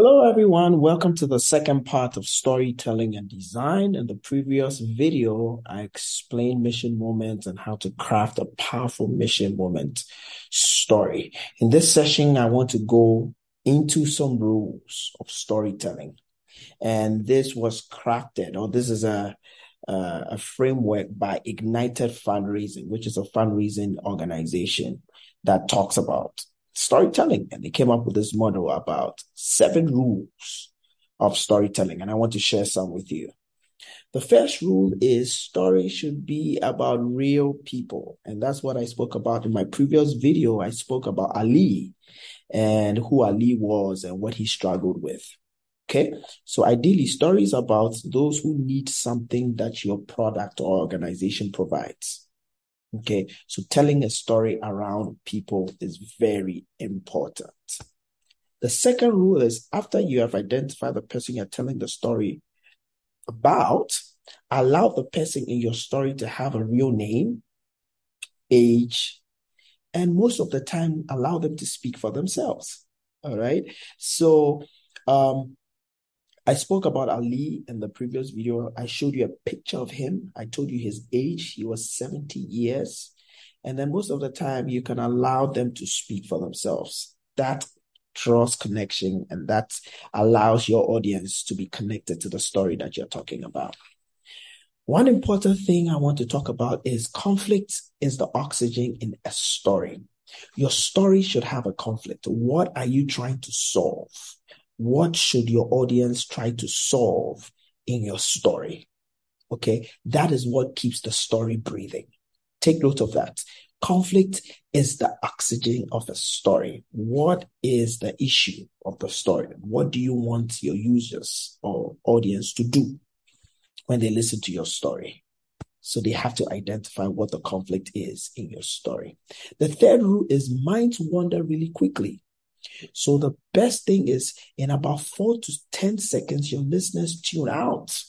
Hello, everyone. Welcome to the second part of storytelling and design. In the previous video, I explained mission moments and how to craft a powerful mission moment story. In this session, I want to go into some rules of storytelling. And this was crafted, or this is a, a, a framework by Ignited Fundraising, which is a fundraising organization that talks about storytelling. And they came up with this model about seven rules of storytelling. And I want to share some with you. The first rule is story should be about real people. And that's what I spoke about in my previous video. I spoke about Ali and who Ali was and what he struggled with. Okay. So ideally stories about those who need something that your product or organization provides. Okay, so telling a story around people is very important. The second rule is after you have identified the person you're telling the story about, allow the person in your story to have a real name, age, and most of the time allow them to speak for themselves. All right. So um, I spoke about Ali in the previous video. I showed you a picture of him. I told you his age. He was 70 years. And then most of the time, you can allow them to speak for themselves. That draws connection and that allows your audience to be connected to the story that you're talking about. One important thing I want to talk about is conflict is the oxygen in a story. Your story should have a conflict. What are you trying to solve? What should your audience try to solve in your story? Okay, that is what keeps the story breathing. Take note of that. Conflict is the oxygen of a story. What is the issue of the story? What do you want your users or audience to do when they listen to your story? So they have to identify what the conflict is in your story. The third rule is minds wander really quickly. So the best thing is in about four to 10 seconds, your listeners tune out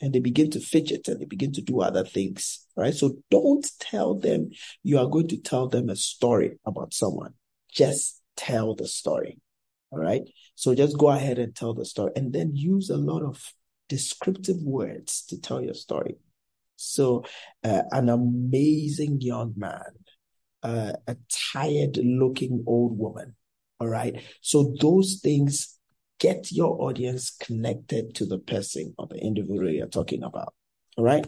and they begin to fidget and they begin to do other things, right? So don't tell them you are going to tell them a story about someone. Just tell the story. All right. So just go ahead and tell the story and then use a lot of descriptive words to tell your story. So, uh, an amazing young man, uh, a tired looking old woman, all right. So those things get your audience connected to the person or the individual you're talking about. All right.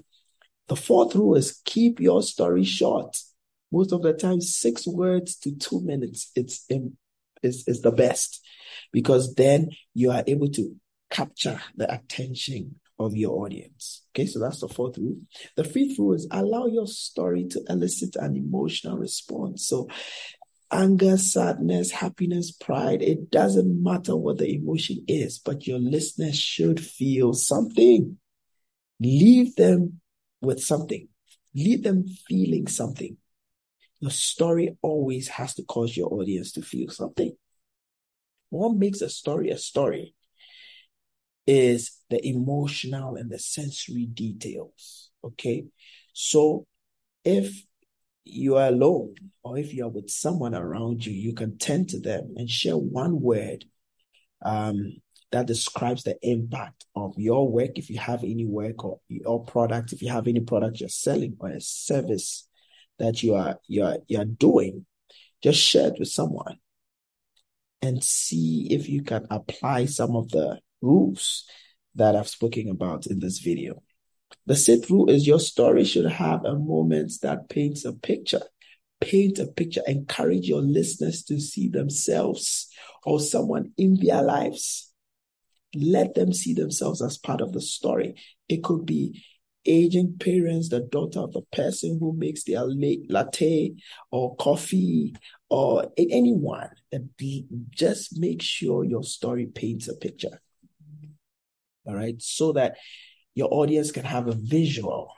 The fourth rule is keep your story short. Most of the time, six words to two minutes, it's is, is the best because then you are able to capture the attention of your audience. Okay, so that's the fourth rule. The fifth rule is allow your story to elicit an emotional response. So anger, sadness, happiness, pride. It doesn't matter what the emotion is, but your listeners should feel something. Leave them with something. Leave them feeling something. Your story always has to cause your audience to feel something. What makes a story a story is the emotional and the sensory details. Okay. So if you are alone or if you are with someone around you, you can turn to them and share one word um, that describes the impact of your work. If you have any work or your product, if you have any product you're selling or a service that you are you are you are doing, just share it with someone and see if you can apply some of the rules that I've spoken about in this video. The sit through is your story should have a moment that paints a picture. Paint a picture, encourage your listeners to see themselves or someone in their lives. Let them see themselves as part of the story. It could be aging parents, the daughter of the person who makes their latte or coffee or anyone. Just make sure your story paints a picture. All right. So that your audience can have a visual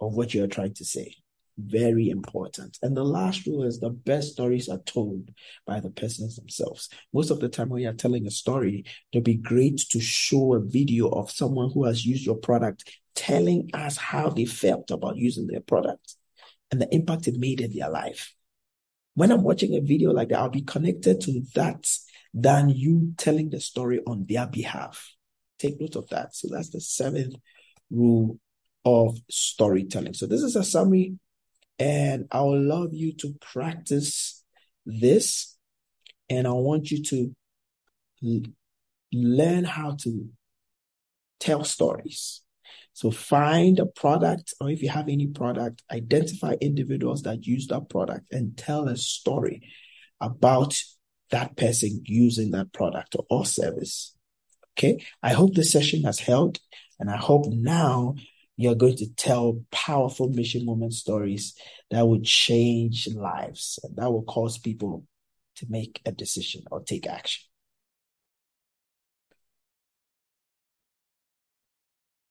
of what you're trying to say. Very important. And the last rule is the best stories are told by the persons themselves. Most of the time, when you're telling a story, it'll be great to show a video of someone who has used your product telling us how they felt about using their product and the impact it made in their life. when I'm watching a video like that, I'll be connected to that than you telling the story on their behalf. Take note of that. So that's the seventh rule of storytelling. So this is a summary, and I would love you to practice this, and I want you to l- learn how to tell stories. So find a product, or if you have any product, identify individuals that use that product and tell a story about that person using that product or service. Okay. I hope this session has helped. And I hope now you're going to tell powerful mission moment stories that will change lives and that will cause people to make a decision or take action.